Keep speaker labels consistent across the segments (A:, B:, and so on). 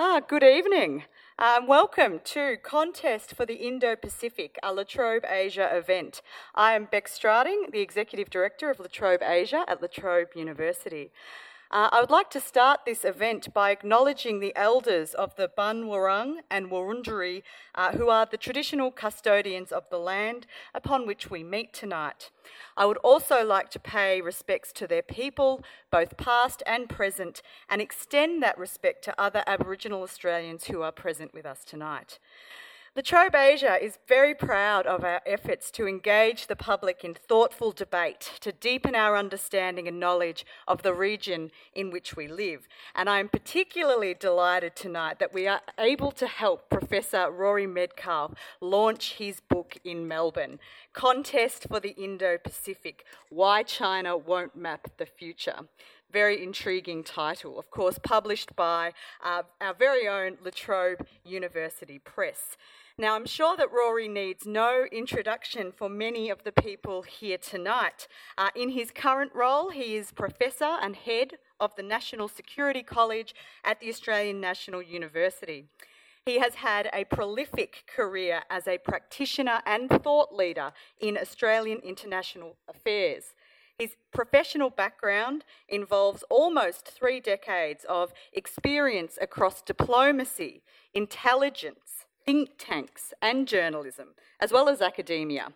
A: Ah, good evening. Um, welcome to Contest for the Indo-Pacific, a La Trobe Asia event. I am Beck Strating, the Executive Director of La Trobe Asia at La Trobe University. Uh, I would like to start this event by acknowledging the elders of the Bunwurrung and Wurundjeri, uh, who are the traditional custodians of the land upon which we meet tonight. I would also like to pay respects to their people, both past and present, and extend that respect to other Aboriginal Australians who are present with us tonight. La Trobe Asia is very proud of our efforts to engage the public in thoughtful debate, to deepen our understanding and knowledge of the region in which we live. And I am particularly delighted tonight that we are able to help Professor Rory Medcalf launch his book in Melbourne, Contest for the Indo-Pacific, Why China Won't Map the Future very intriguing title, of course, published by uh, our very own La Trobe University Press. Now, I'm sure that Rory needs no introduction for many of the people here tonight. Uh, in his current role, he is Professor and Head of the National Security College at the Australian National University. He has had a prolific career as a practitioner and thought leader in Australian international affairs. His professional background involves almost three decades of experience across diplomacy, intelligence, think tanks and journalism, as well as academia,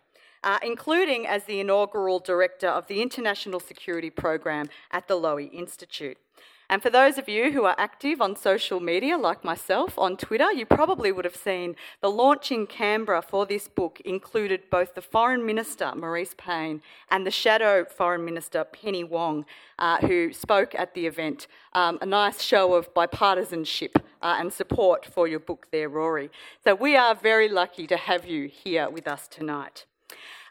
A: uh, including as the inaugural director of the International Security Program at the Lowy Institute. And for those of you who are active on social media, like myself, on Twitter, you probably would have seen the launch in Canberra for this book included both the Foreign Minister, Marise Payne, and the Shadow Foreign Minister, Penny Wong, uh, who spoke at the event. Um, a nice show of bipartisanship uh, and support for your book there, Rory. So we are very lucky to have you here with us tonight.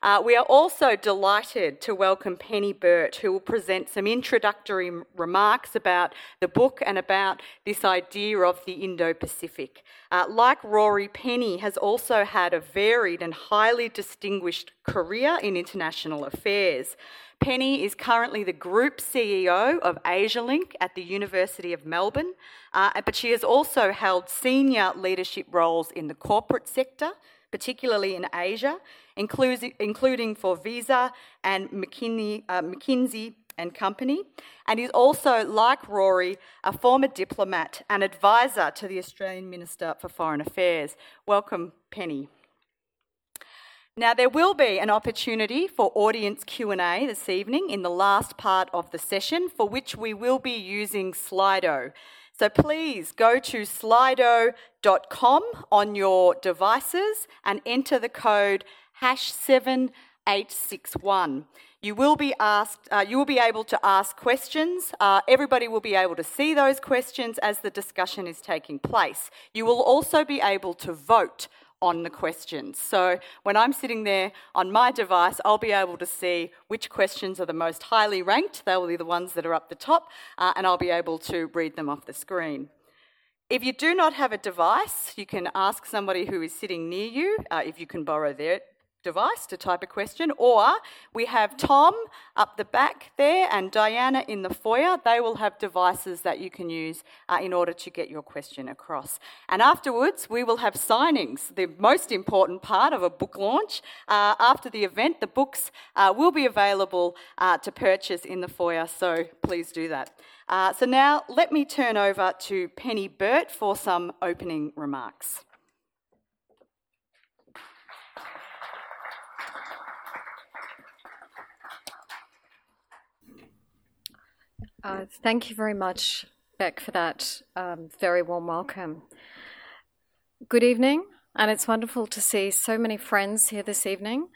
A: Uh, we are also delighted to welcome Penny Burtt, who will present some introductory remarks about the book and about this idea of the Indo Pacific. Uh, like Rory, Penny has also had a varied and highly distinguished career in international affairs. Penny is currently the Group CEO of Asialink at the University of Melbourne, uh, but she has also held senior leadership roles in the corporate sector, particularly in Asia, including for Visa and McKinney, uh, McKinsey and Company, and is also, like Rory, a former diplomat and advisor to the Australian Minister for Foreign Affairs. Welcome, Penny. Now there will be an opportunity for audience Q&A this evening in the last part of the session for which we will be using Slido. So please go to slido.com on your devices and enter the code hash 7861. You will be asked, uh, you will be able to ask questions. Uh, everybody will be able to see those questions as the discussion is taking place. You will also be able to vote on the questions. So when I'm sitting there on my device, I'll be able to see which questions are the most highly ranked. They will be the ones that are up the top, uh, and I'll be able to read them off the screen. If you do not have a device, you can ask somebody who is sitting near you uh, if you can borrow their device to type a question, or we have Tom up the back there and Diana in the foyer. They will have devices that you can use uh, in order to get your question across. And afterwards, we will have signings, the most important part of a book launch. Uh, after the event, the books uh, will be available uh, to purchase in the foyer, so please do that. Uh, so now let me turn over to Penny Burtt for some opening remarks.
B: Uh, thank you very much, Beck, for that um, very warm welcome. Good evening, and it's wonderful to see so many friends here this evening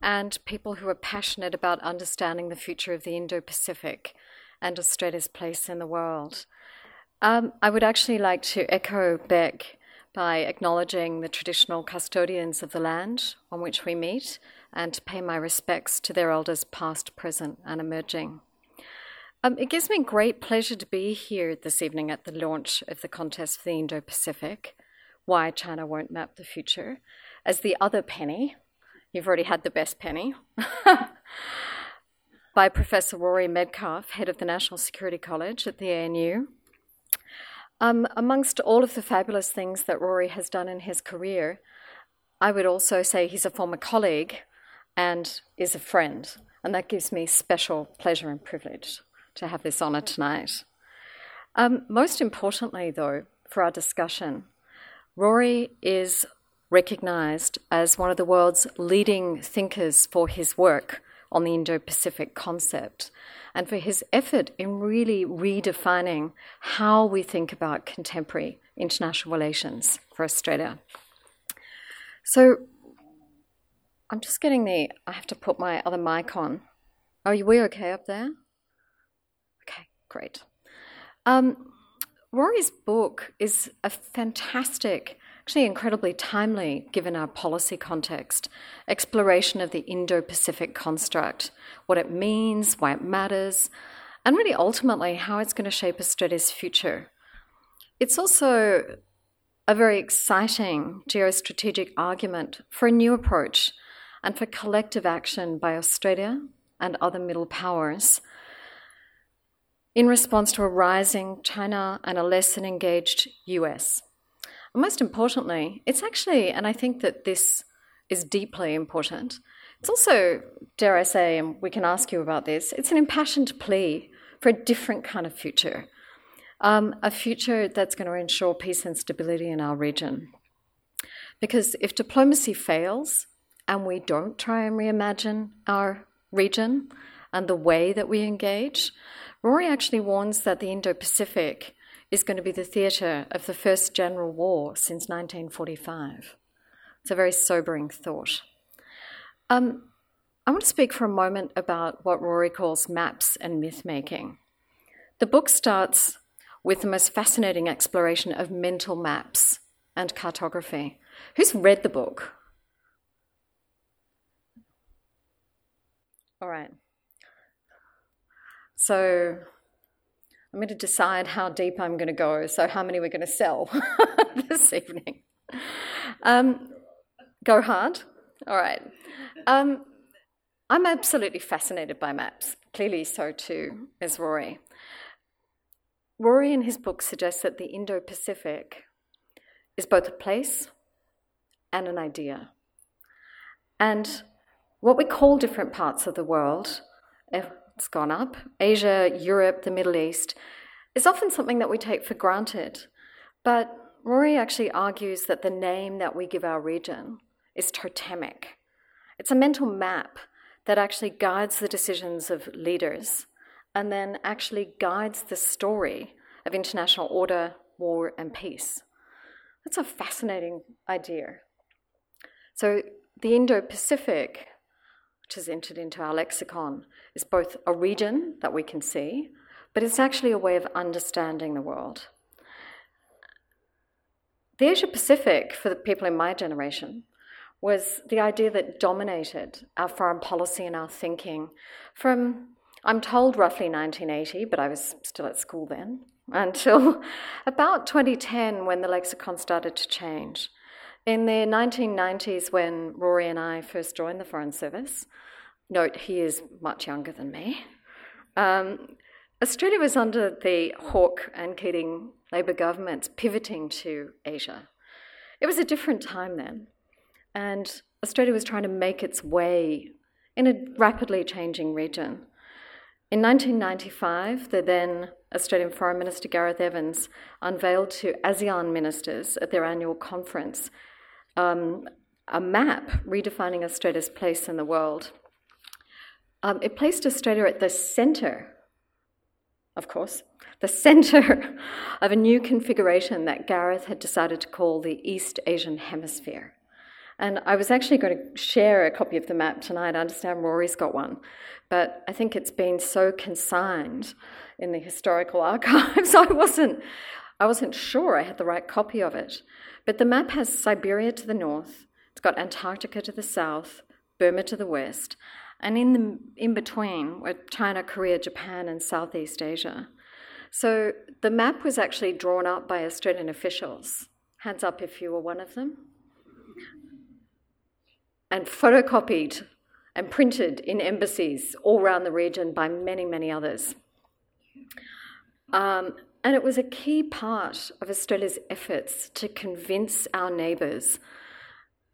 B: and people who are passionate about understanding the future of the Indo Pacific and Australia's place in the world. Um, I would actually like to echo Beck by acknowledging the traditional custodians of the land on which we meet and to pay my respects to their elders past, present, and emerging. Um, it gives me great pleasure to be here this evening at the launch of the Contest for the Indo Pacific Why China Won't Map the Future as the other penny. You've already had the best penny. by Professor Rory Medcalf, head of the National Security College at the ANU. Um, amongst all of the fabulous things that Rory has done in his career, I would also say he's a former colleague and is a friend. And that gives me special pleasure and privilege to have this honour tonight. Um, most importantly, though, for our discussion, Rory is recognised as one of the world's leading thinkers for his work on the Indo Pacific concept and for his effort in really redefining how we think about contemporary international relations for Australia. So, I'm just getting the. I have to put my other mic on. Are we okay up there? Great. Um, Rory's book is a fantastic, actually incredibly timely given our policy context, exploration of the Indo Pacific construct, what it means, why it matters, and really ultimately how it's going to shape Australia's future. It's also a very exciting geostrategic argument for a new approach and for collective action by Australia and other middle powers in response to a rising China and a less than engaged US. And most importantly, it's actually, and I think that this is deeply important, it's also, dare I say, and we can ask you about this, it's an impassioned plea for a different kind of future, um, a future that's going to ensure peace and stability in our region. Because if diplomacy fails, and we don't try and reimagine our region and the way that we engage, Rory actually warns that the Indo Pacific is going to be the theatre of the first general war since 1945. It's a very sobering thought. Um, I want to speak for a moment about what Rory calls maps and myth making. The book starts with the most fascinating exploration of mental maps and cartography. Who's read the book? All right. So I'm going to decide how deep I'm going to go. So, how many we're going to sell this evening? Um, go hard. All right. Um, I'm absolutely fascinated by maps. Clearly, so too is Rory. Rory, in his book, suggests that the Indo Pacific is both a place and an idea. And what we call different parts of the world, it's gone up, Asia, Europe, the Middle East, is often something that we take for granted. But Rory actually argues that the name that we give our region is totemic. It's a mental map that actually guides the decisions of leaders and then actually guides the story of international order, war, and peace. That's a fascinating idea. So, the Indo Pacific which has entered into our lexicon, is both a region that we can see, but it's actually a way of understanding the world. The Asia Pacific, for the people in my generation, was the idea that dominated our foreign policy and our thinking from, I'm told, roughly 1980, but I was still at school then, until about 2010 when the lexicon started to change. In the 1990s, when Rory and I first joined the Foreign Service, note he is much younger than me, um, Australia was under the Hawke and Keating Labor governments pivoting to Asia. It was a different time then, and Australia was trying to make its way in a rapidly changing region. In 1995, the then Australian Foreign Minister Gareth Evans unveiled to ASEAN ministers at their annual conference um, a map redefining Australia's place in the world. Um, it placed Australia at the centre, of course, the centre of a new configuration that Gareth had decided to call the East Asian Hemisphere. And I was actually going to share a copy of the map tonight. I understand Rory's got one, but I think it's been so consigned in the historical archives, I wasn't, I wasn't sure I had the right copy of it. But the map has Siberia to the north, it's got Antarctica to the south, Burma to the west, and in the in between were China, Korea, Japan, and Southeast Asia. So the map was actually drawn up by Australian officials. Hands up if you were one of them. And photocopied and printed in embassies all around the region by many, many others. Um, and it was a key part of Australia's efforts to convince our neighbours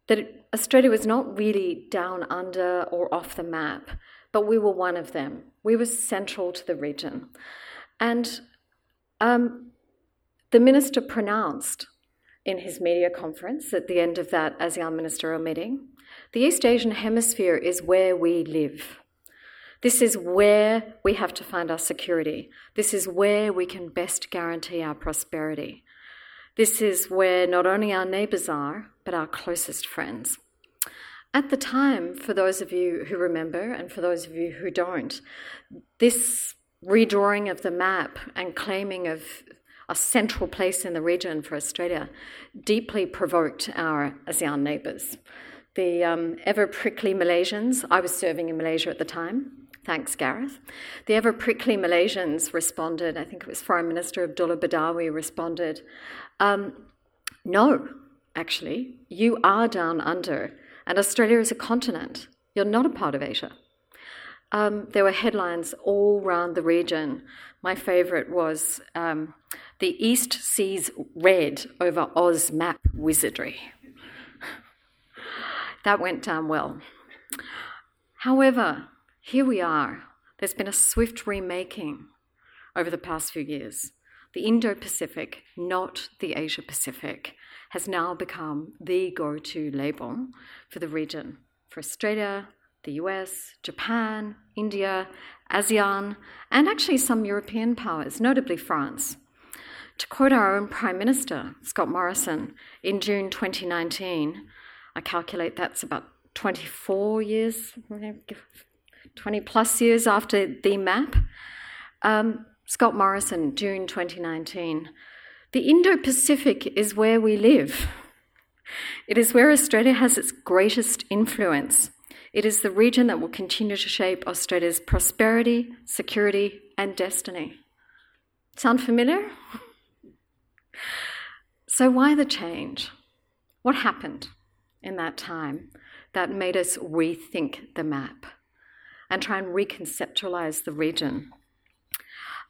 B: that Australia was not really down under or off the map, but we were one of them. We were central to the region. And um, the minister pronounced in his media conference at the end of that ASEAN ministerial meeting the East Asian Hemisphere is where we live. This is where we have to find our security. This is where we can best guarantee our prosperity. This is where not only our neighbours are, but our closest friends. At the time, for those of you who remember and for those of you who don't, this redrawing of the map and claiming of a central place in the region for Australia deeply provoked our ASEAN neighbours. The um, ever prickly Malaysians, I was serving in Malaysia at the time, Thanks, Gareth. The ever prickly Malaysians responded, I think it was Foreign Minister Abdullah Badawi responded, um, No, actually, you are down under, and Australia is a continent. You're not a part of Asia. Um, there were headlines all around the region. My favourite was um, The East sees red over Oz map wizardry. that went down well. However, here we are. There's been a swift remaking over the past few years. The Indo Pacific, not the Asia Pacific, has now become the go to label for the region, for Australia, the US, Japan, India, ASEAN, and actually some European powers, notably France. To quote our own Prime Minister, Scott Morrison, in June 2019, I calculate that's about 24 years, 20 plus years after the map. Um, Scott Morrison, June 2019. The Indo Pacific is where we live. It is where Australia has its greatest influence. It is the region that will continue to shape Australia's prosperity, security, and destiny. Sound familiar? So, why the change? What happened in that time that made us rethink the map? And try and reconceptualize the region.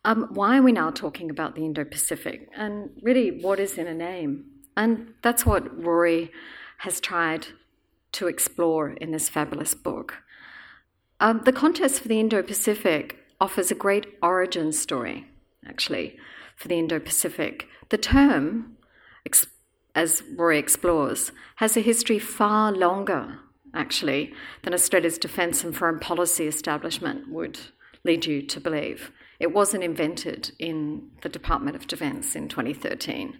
B: Um, why are we now talking about the Indo Pacific? And really, what is in a name? And that's what Rory has tried to explore in this fabulous book. Um, the contest for the Indo Pacific offers a great origin story, actually, for the Indo Pacific. The term, as Rory explores, has a history far longer actually, than Australia's defence and foreign policy establishment would lead you to believe. It wasn't invented in the Department of Defence in 2013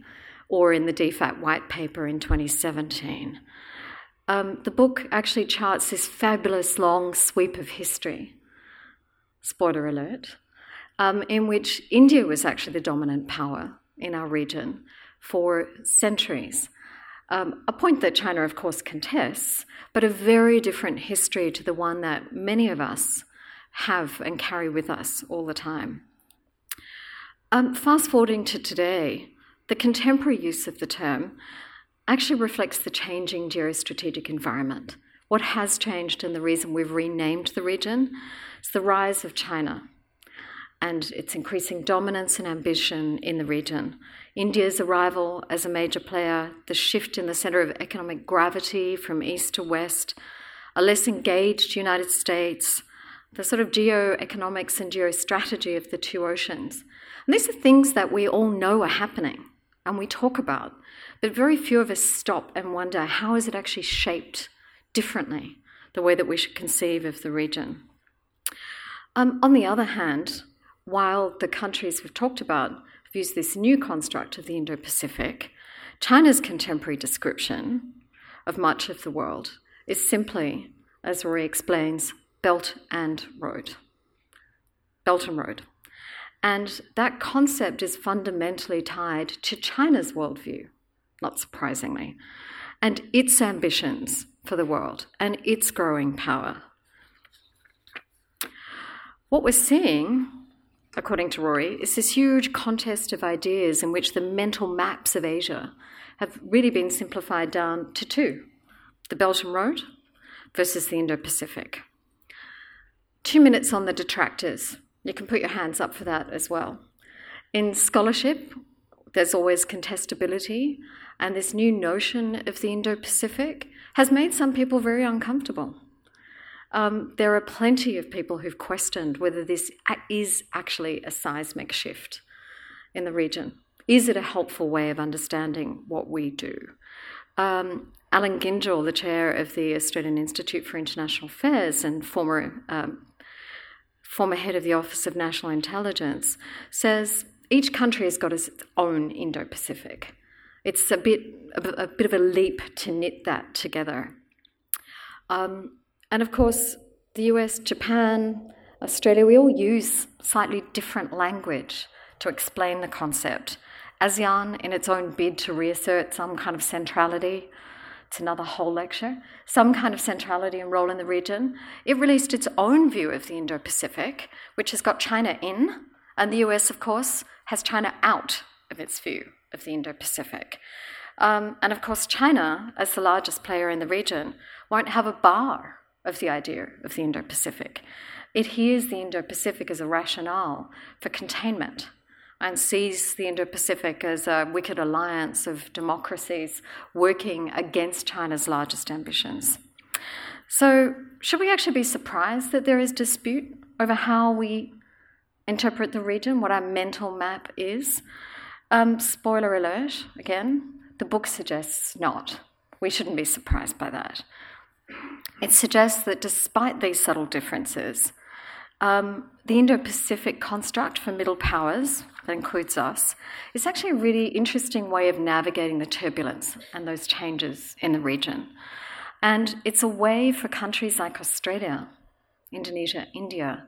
B: or in the DFAT white paper in 2017. Um, the book actually charts this fabulous long sweep of history, spoiler alert, um, in which India was actually the dominant power in our region for centuries. Um, a point that China, of course, contests, but a very different history to the one that many of us have and carry with us all the time. Um, fast forwarding to today, the contemporary use of the term actually reflects the changing geostrategic environment. What has changed and the reason we've renamed the region is the rise of China and its increasing dominance and ambition in the region. India's arrival as a major player, the shift in the centre of economic gravity from east to west, a less engaged United States, the sort of geoeconomics and geostrategy of the two oceans. And these are things that we all know are happening and we talk about, but very few of us stop and wonder how is it actually shaped differently, the way that we should conceive of the region. Um, on the other hand, while the countries we've talked about used this new construct of the Indo Pacific, China's contemporary description of much of the world is simply, as Rory explains, Belt and Road. Belt and Road. And that concept is fundamentally tied to China's worldview, not surprisingly, and its ambitions for the world and its growing power. What we're seeing according to Rory, is this huge contest of ideas in which the mental maps of Asia have really been simplified down to two the Belt and Road versus the Indo Pacific. Two minutes on the detractors. You can put your hands up for that as well. In scholarship, there's always contestability, and this new notion of the Indo Pacific has made some people very uncomfortable. Um, there are plenty of people who've questioned whether this is actually a seismic shift in the region. Is it a helpful way of understanding what we do? Um, Allan Gyngell, the chair of the Australian Institute for International Affairs and former um, former head of the Office of National Intelligence, says each country has got its own Indo-Pacific. It's a bit a, a bit of a leap to knit that together. Um, and of course, the US, Japan, Australia, we all use slightly different language to explain the concept. ASEAN, in its own bid to reassert some kind of centrality, it's another whole lecture, some kind of centrality and role in the region. It released its own view of the Indo Pacific, which has got China in, and the US, of course, has China out of its view of the Indo Pacific. Um, and of course, China, as the largest player in the region, won't have a bar of the idea of the Indo Pacific. It hears the Indo Pacific as a rationale for containment and sees the Indo Pacific as a wicked alliance of democracies working against China's largest ambitions. So, should we actually be surprised that there is dispute over how we interpret the region, what our mental map is? Um, spoiler alert, again, the book suggests not. We shouldn't be surprised by that. It suggests that despite these subtle differences, um, the Indo Pacific construct for middle powers, that includes us, is actually a really interesting way of navigating the turbulence and those changes in the region. And it's a way for countries like Australia, Indonesia, India,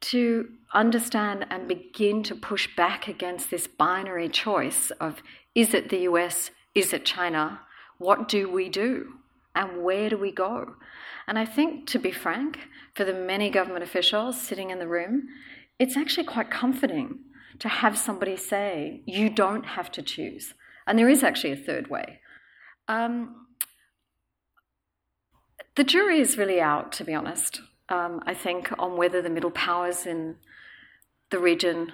B: to understand and begin to push back against this binary choice of is it the US, is it China? What do we do? And where do we go? And I think, to be frank, for the many government officials sitting in the room, it's actually quite comforting to have somebody say, you don't have to choose. And there is actually a third way. Um, the jury is really out, to be honest, um, I think, on whether the middle powers in the region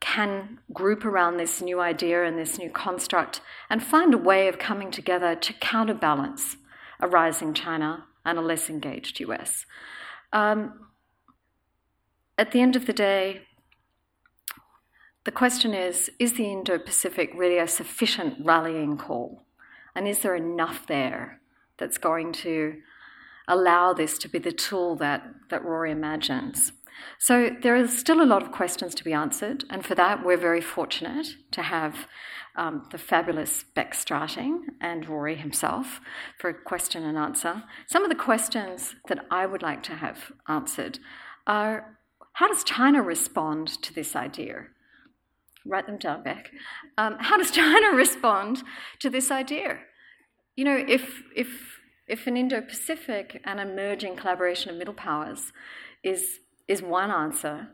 B: can group around this new idea and this new construct and find a way of coming together to counterbalance a rising China and a less engaged US. Um, at the end of the day, the question is Is the Indo Pacific really a sufficient rallying call? And is there enough there that's going to allow this to be the tool that, that Rory imagines? So there are still a lot of questions to be answered, and for that, we're very fortunate to have um, the fabulous Beck Strating and Rory himself for a question and answer. Some of the questions that I would like to have answered are how does China respond to this idea? Write them down, Beck. Um, how does China respond to this idea? You know, if, if, if an Indo Pacific and emerging collaboration of middle powers is, is one answer,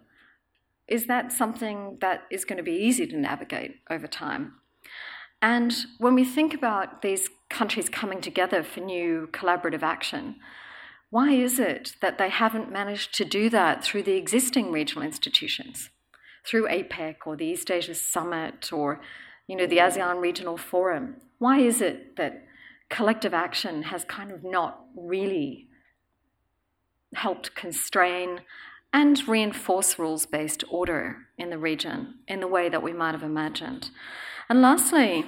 B: is that something that is going to be easy to navigate over time? And when we think about these countries coming together for new collaborative action, why is it that they haven't managed to do that through the existing regional institutions, through APEC or the East Asia Summit or you know, the ASEAN Regional Forum? Why is it that collective action has kind of not really helped constrain and reinforce rules based order in the region in the way that we might have imagined? And lastly,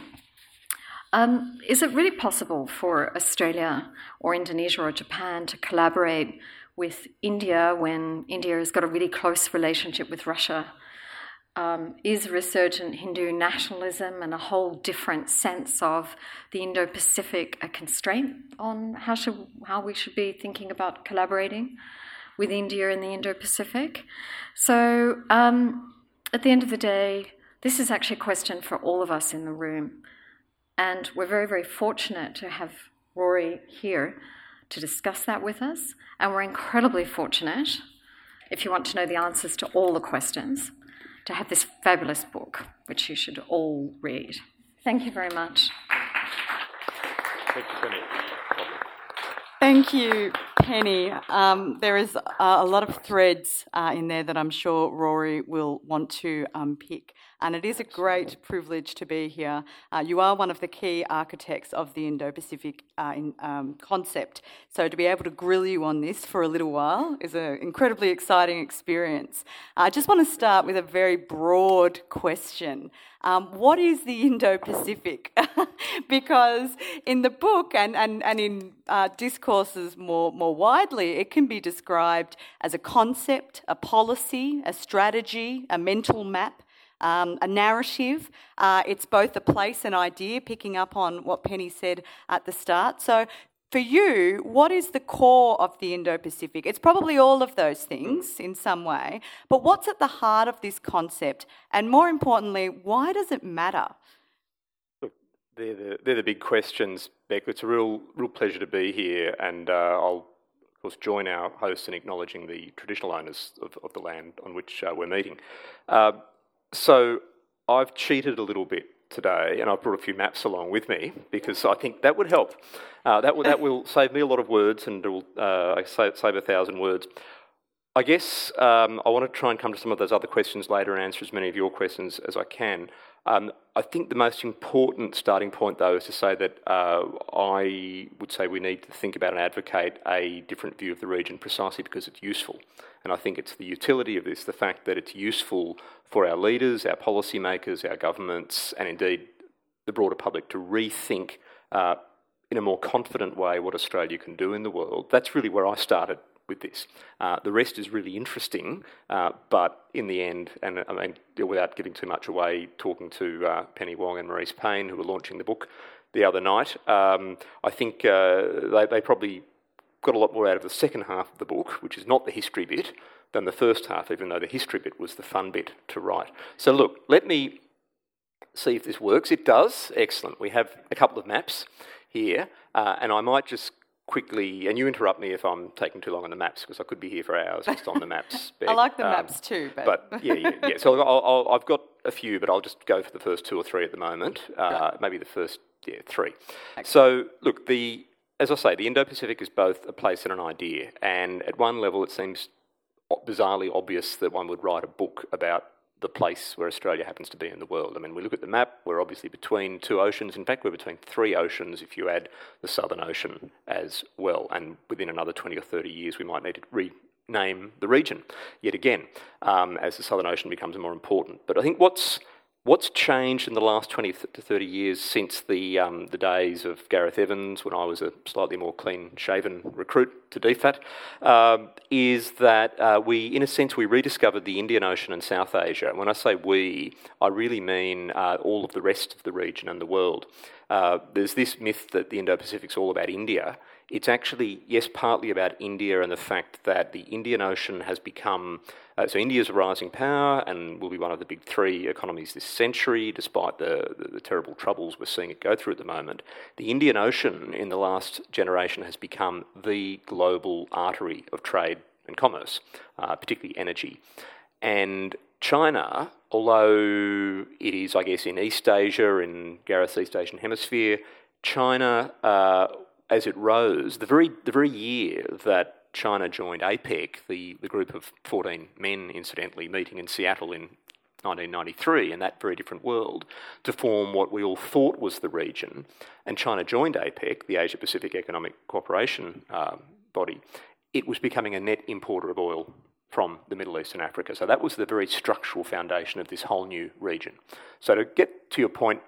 B: um, is it really possible for Australia or Indonesia or Japan to collaborate with India when India has got a really close relationship with Russia? Um, is resurgent Hindu nationalism and a whole different sense of the Indo Pacific a constraint on how, should, how we should be thinking about collaborating with India in the Indo Pacific? So, um, at the end of the day, this is actually a question for all of us in the room. And we're very, very fortunate to have Rory here to discuss that with us. And we're incredibly fortunate, if you want to know the answers to all the questions, to have this fabulous book, which you should all read. Thank you very much.
A: Thank you. Penny. Thank you, Um, there is a lot of threads uh, in there that I'm sure Rory will want to unpick. And it is a great privilege to be here. Uh, you are one of the key architects of the Indo Pacific uh, um, concept. So to be able to grill you on this for a little while is an incredibly exciting experience. I just want to start with a very broad question. Um, what is the Indo Pacific? because in the book and, and, and in uh, discourses more, more widely, it can be described as a concept, a policy, a strategy, a mental map. Um, a narrative. Uh, it's both a place and idea, picking up on what Penny said at the start. So, for you, what is the core of the Indo Pacific? It's probably all of those things in some way, but what's at the heart of this concept? And more importantly, why does it matter?
C: Look, they're the, they're the big questions, Beck. It's a real, real pleasure to be here, and uh, I'll, of course, join our hosts in acknowledging the traditional owners of, of the land on which uh, we're meeting. Uh, so, I've cheated a little bit today, and I've brought a few maps along with me because I think that would help. Uh, that, will, that will save me a lot of words and it will uh, save, save a thousand words. I guess um, I want to try and come to some of those other questions later and answer as many of your questions as I can. Um, I think the most important starting point, though, is to say that uh, I would say we need to think about and advocate a different view of the region precisely because it's useful. And I think it's the utility of this, the fact that it's useful for our leaders, our policymakers, our governments, and indeed the broader public to rethink uh, in a more confident way what Australia can do in the world. That's really where I started with this. Uh, the rest is really interesting, uh, but in the end, and I mean, without giving too much away, talking to uh, Penny Wong and Marise Payne, who were launching the book the other night, um, I think uh, they, they probably got a lot more out of the second half of the book, which is not the history bit, than the first half, even though the history bit was the fun bit to write. So, look, let me see if this works. It does. Excellent. We have a couple of maps here, uh, and I might just quickly, and you interrupt me if I'm taking too long on the maps because I could be here for hours just on the maps.
A: I like the um, maps too, but,
C: but yeah, yeah, yeah. So i have got a few, but I'll just go for the first two or three at the moment. Uh, right. Maybe the first yeah three. Okay. So look, the as I say, the Indo-Pacific is both a place and an idea, and at one level, it seems bizarrely obvious that one would write a book about the place where Australia happens to be in the world. I mean, we look at the map, we're obviously between two oceans. In fact, we're between three oceans if you add the Southern Ocean as well. And within another 20 or 30 years, we might need to rename the region yet again um, as the Southern Ocean becomes more important. But I think what's What's changed in the last 20 to 30 years since the, um, the days of Gareth Evans, when I was a slightly more clean shaven recruit to DFAT, um, is that uh, we, in a sense, we rediscovered the Indian Ocean and South Asia. When I say we, I really mean uh, all of the rest of the region and the world. Uh, there's this myth that the Indo Pacific's all about India. It's actually, yes, partly about India and the fact that the Indian Ocean has become uh, so India is a rising power and will be one of the big three economies this century, despite the, the, the, terrible troubles we're seeing it go through at the moment. The Indian Ocean in the last generation has become the global artery of trade and commerce, uh, particularly energy. And China, although it is, I guess, in East Asia, in Gareth's East Asian hemisphere, China, uh, as it rose, the very, the very year that China joined APEC, the, the group of 14 men, incidentally, meeting in Seattle in 1993 in that very different world to form what we all thought was the region. And China joined APEC, the Asia Pacific Economic Cooperation uh, body. It was becoming a net importer of oil from the Middle East and Africa. So that was the very structural foundation of this whole new region. So to get to your point,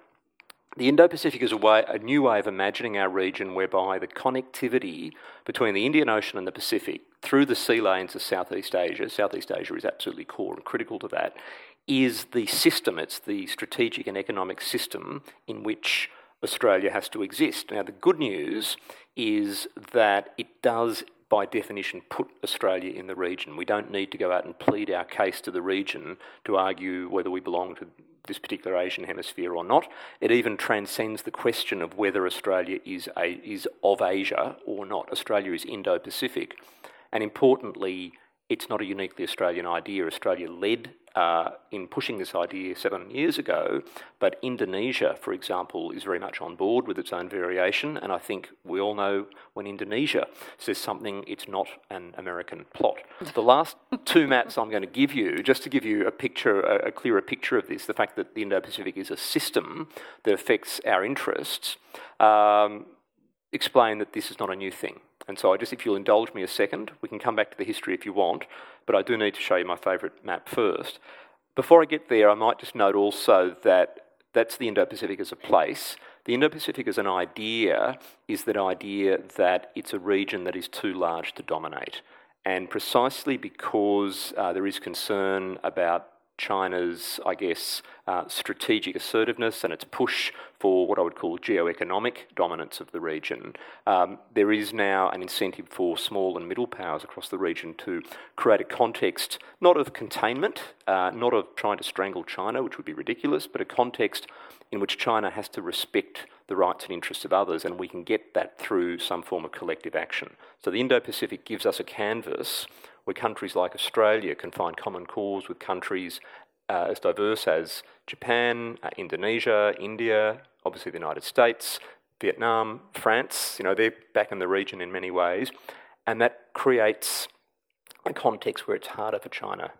C: the Indo Pacific is a, way, a new way of imagining our region whereby the connectivity between the Indian Ocean and the Pacific through the sea lanes of Southeast Asia, Southeast Asia is absolutely core and critical to that, is the system, it's the strategic and economic system in which Australia has to exist. Now, the good news is that it does by definition, put Australia in the region. We don't need to go out and plead our case to the region to argue whether we belong to this particular Asian hemisphere or not. It even transcends the question of whether Australia is, a, is of Asia or not. Australia is Indo Pacific. And importantly, it's not a uniquely Australian idea. Australia led uh, in pushing this idea seven years ago, but Indonesia, for example, is very much on board with its own variation, and I think we all know when Indonesia says something, it's not an American plot. The last two maps I'm going to give you, just to give you a picture, a, a clearer picture of this, the fact that the Indo-Pacific is a system that affects our interests, um, explain that this is not a new thing. And so I just, if you'll indulge me a second, we can come back to the history if you want, but I do need to show you my favourite map first. Before I get there, I might just note also that that's the Indo-Pacific as a place. The Indo-Pacific as an idea is that idea that it's a region that is too large to dominate. And precisely because uh, there is concern about China's, I guess, uh, strategic assertiveness and its push for what I would call geoeconomic dominance of the region, um, there is now an incentive for small and middle powers across the region to create a context not of containment, uh, not of trying to strangle China, which would be ridiculous, but a context in which China has to respect the rights and interests of others, and we can get that through some form of collective action. So the Indo Pacific gives us a canvas where countries like Australia can find common cause with countries uh, as diverse as Japan, uh, Indonesia, India, obviously the United States, Vietnam, France. You know, they're back in the region in many ways. And that creates a context where it's harder for China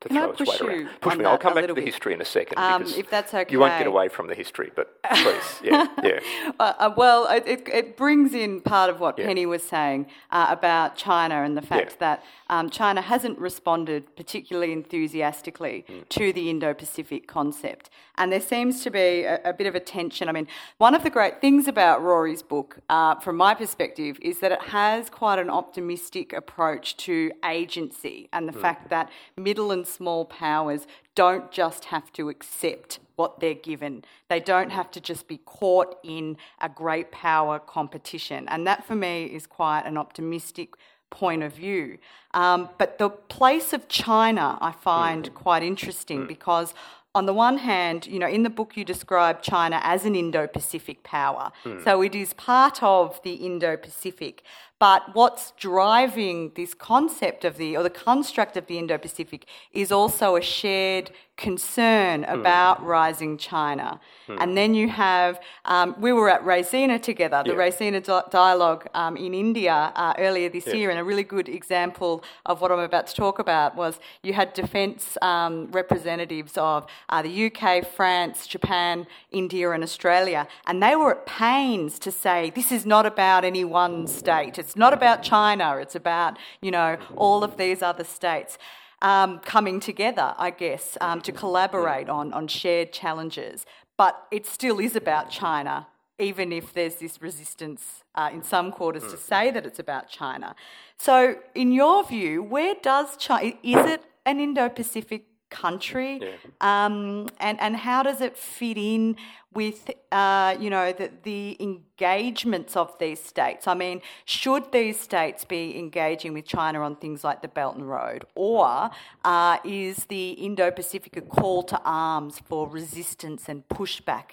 C: to
A: Can
C: throw
A: I
C: its weight
A: you
C: around. Push me.
A: that
C: I'll come back to the
A: bit?
C: history in a second.
A: Um, if that's okay.
C: You won't get away from the history, but please, yeah, yeah.
A: Uh, uh, well, it, it, brings in part of what
C: Yeah.
A: Penny was saying uh, about China and the fact
C: Yeah.
A: that um, China hasn't responded particularly enthusiastically
C: Mm.
A: to the Indo Pacific concept. And there seems to be a, a bit of a tension. I mean, one of the great things about Rory's book, uh, from my perspective, is that it has quite an optimistic approach to agency and the
C: Mm.
A: fact that middle and small powers don't just have to accept what they're given. They don't have to just be caught in a great power competition. And that for me is quite an optimistic point of view. Um, but the place of China I find mm. quite interesting mm. because on the one hand, you know, in the book you describe China as an Indo-Pacific power. Mm. So it is part of the Indo-Pacific. But what's driving this concept of the, or the construct of the Indo Pacific, is also a shared concern about rising China. And then you have, um, we were at Raisina together, the
C: Yeah.
A: Raisina di- dialogue um, in India uh, earlier this year, and a really good example of what I'm about to talk about was you had defence um, representatives of uh, the UK, France, Japan, India, and Australia, and they were at pains to say this is not about any one state. It's not about China. It's about you know all of these other states. Um, coming together, I guess, um, to collaborate on, on shared challenges. But it still is about China, even if there's this resistance uh, in some quarters to say that it's about China. So, in your view, where does China, is it an Indo Pacific country? Um, and, and how does it fit in with, uh, you know, the, the engagements of these states? I mean, should these states be engaging with China on things like the Belt and Road? Or uh, is the Indo Pacific a call to arms for resistance and pushback?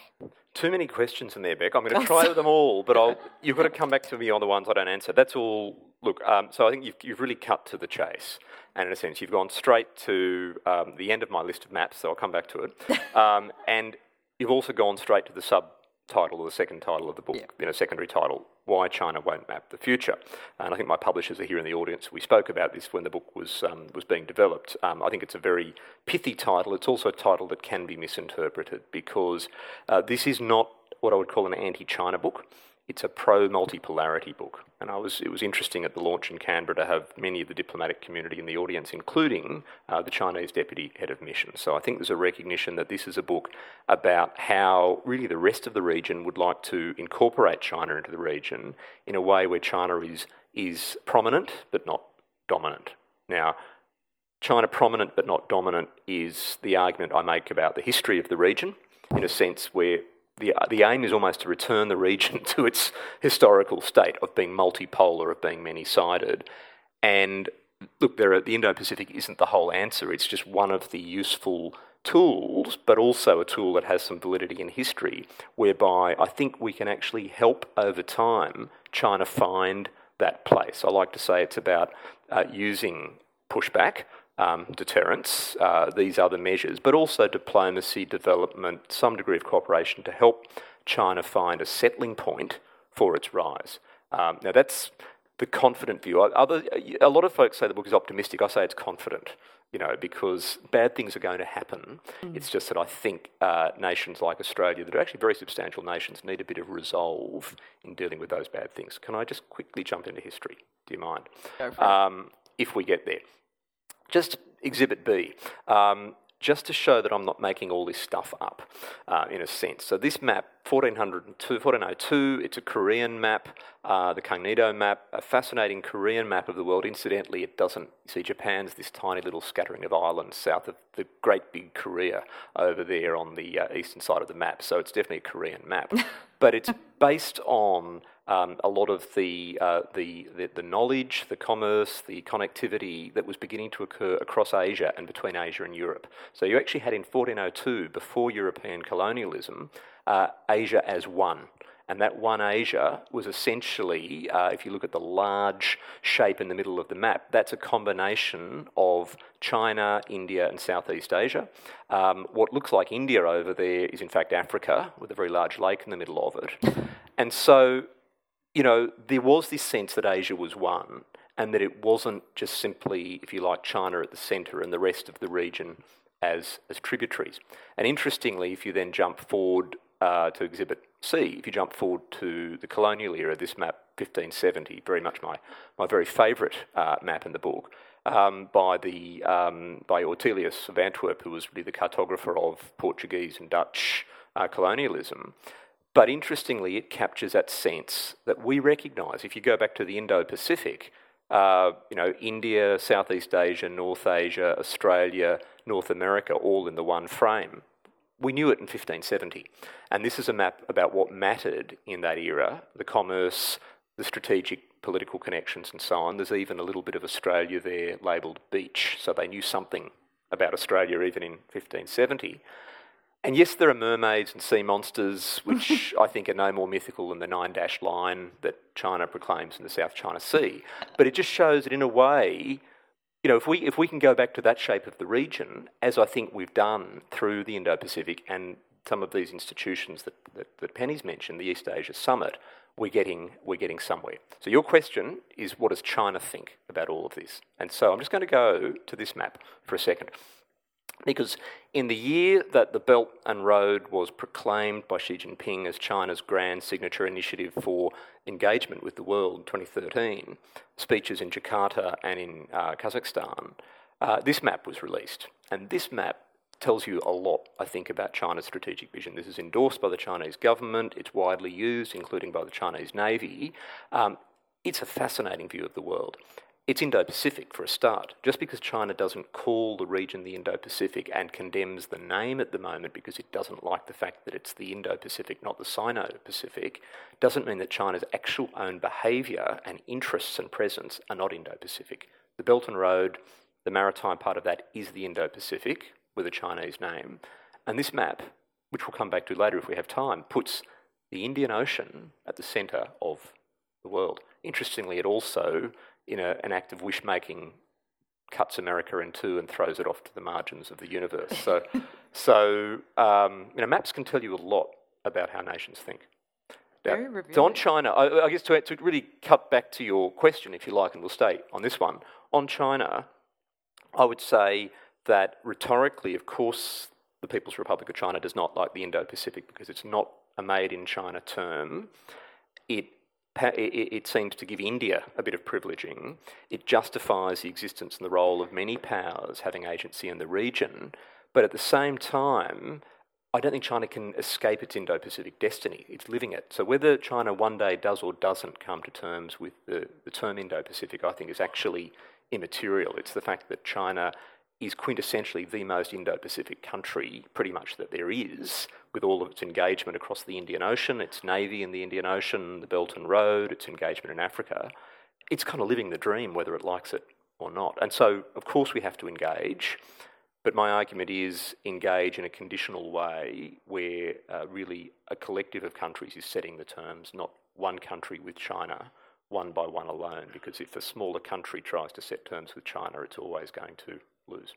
C: Too many questions in there, Beck. I'm going to try them all, but I'll, you've got to come back to me on the ones I don't answer. That's all. Look, um, so I think you've, you've really cut to the chase. And in a sense, you've gone straight to um, the end of my list of maps, so I'll come back to it. Um, and you've also gone straight to the subtitle or the second title of the book, you know, secondary title, Why China Won't Map the Future. And I think my publishers are here in the audience. We spoke about this when the book was, um, was being developed. Um, I think it's a very pithy title. It's also a title that can be misinterpreted because uh, this is not what I would call an anti-China book. It's a pro-multipolarity book, and I was it was interesting at the launch in Canberra to have many of the diplomatic community in the audience, including uh, the Chinese deputy head of mission. So I think there's a recognition that this is a book about how really the rest of the region would like to incorporate China into the region in a way where China is is prominent but not dominant. Now, China prominent but not dominant is the argument I make about the history of the region, in a sense where the, the aim is almost to return the region to its historical state of being multipolar, of being many sided. And look, there are, the Indo Pacific isn't the whole answer, it's just one of the useful tools, but also a tool that has some validity in history, whereby I think we can actually help over time China find that place. I like to say it's about uh, using pushback um, deterrence, uh, these other measures, but also diplomacy, development, some degree of cooperation to help China find a settling point for its rise. Um, now, that's the confident view. Other, a lot of folks say the book is optimistic. I say it's confident, you know, because bad things are going to happen. Mm. It's just that I think uh, nations like Australia, that are actually very substantial nations, need a bit of resolve in dealing with those bad things. Can I just quickly jump into history? Do you mind?
A: Um,
C: if we get there. Just Exhibit B. Um, just to show that I'm not making all this stuff up, uh, in a sense. So this map, 1402, 1402 it's a Korean map, uh, the Kangnido map, a fascinating Korean map of the world. Incidentally, it doesn't, see, Japan's this tiny little scattering of islands south of the great big Korea over there on the uh, eastern side of the map. So it's definitely a Korean map. but it's based on um, a lot of the, uh, the, the, the, knowledge, the commerce, the connectivity that was beginning to occur across Asia and between Asia and Europe. So you actually had in 1402, before European colonialism, uh, Asia as one. And that one Asia was essentially, uh, if you look at the large shape in the middle of the map, that's a combination of China, India, and Southeast Asia. Um, what looks like India over there is in fact Africa, with a very large lake in the middle of it. And so you know, there was this sense that Asia was one and that it wasn't just simply, if you like, China at the centre and the rest of the region as, as tributaries. And interestingly, if you then jump forward uh, to Exhibit C, if you jump forward to the colonial era, this map, 1570, very much my, my very favourite uh, map in the book, um, by, the, um, by Ortelius of Antwerp, who was really the cartographer of Portuguese and Dutch uh, colonialism. But interestingly, it captures that sense that we recognise. If you go back to the Indo Pacific, uh, you know, India, Southeast Asia, North Asia, Australia, North America, all in the one frame. We knew it in 1570. And this is a map about what mattered in that era the commerce, the strategic political connections, and so on. There's even a little bit of Australia there labelled beach, so they knew something about Australia even in 1570. And yes, there are mermaids and sea monsters, which I think are no more mythical than the nine dash line that China proclaims in the South China Sea. But it just shows that, in a way, you know, if we, if we can go back to that shape of the region, as I think we've done through the Indo Pacific and some of these institutions that, that, that Penny's mentioned, the East Asia Summit, we're getting, we're getting somewhere. So, your question is what does China think about all of this? And so, I'm just going to go to this map for a second. Because in the year that the Belt and Road was proclaimed by Xi Jinping as China's grand signature initiative for engagement with the world, 2013, speeches in Jakarta and in uh, Kazakhstan, uh, this map was released. And this map tells you a lot, I think, about China's strategic vision. This is endorsed by the Chinese government, it's widely used, including by the Chinese Navy. Um, it's a fascinating view of the world. It's Indo Pacific for a start. Just because China doesn't call the region the Indo Pacific and condemns the name at the moment because it doesn't like the fact that it's the Indo Pacific, not the Sino Pacific, doesn't mean that China's actual own behaviour and interests and presence are not Indo Pacific. The Belt and Road, the maritime part of that, is the Indo Pacific with a Chinese name. And this map, which we'll come back to later if we have time, puts the Indian Ocean at the centre of the world. Interestingly, it also in a, an act of wish making, cuts America in two and throws it off to the margins of the universe. So, so um, you know, maps can tell you a lot about how nations think.
A: Now,
C: so on China, I, I guess to, to really cut back to your question, if you like, and we'll stay on this one. On China, I would say that rhetorically, of course, the People's Republic of China does not like the Indo Pacific because it's not a made in China term. It it seems to give India a bit of privileging. It justifies the existence and the role of many powers having agency in the region. But at the same time, I don't think China can escape its Indo Pacific destiny. It's living it. So whether China one day does or doesn't come to terms with the, the term Indo Pacific, I think is actually immaterial. It's the fact that China is quintessentially the most Indo Pacific country, pretty much, that there is, with all of its engagement across the Indian Ocean, its navy in the Indian Ocean, the Belt and Road, its engagement in Africa. It's kind of living the dream, whether it likes it or not. And so, of course, we have to engage. But my argument is engage in a conditional way where uh, really a collective of countries is setting the terms, not one country with China, one by one alone. Because if a smaller country tries to set terms with China, it's always going to lose.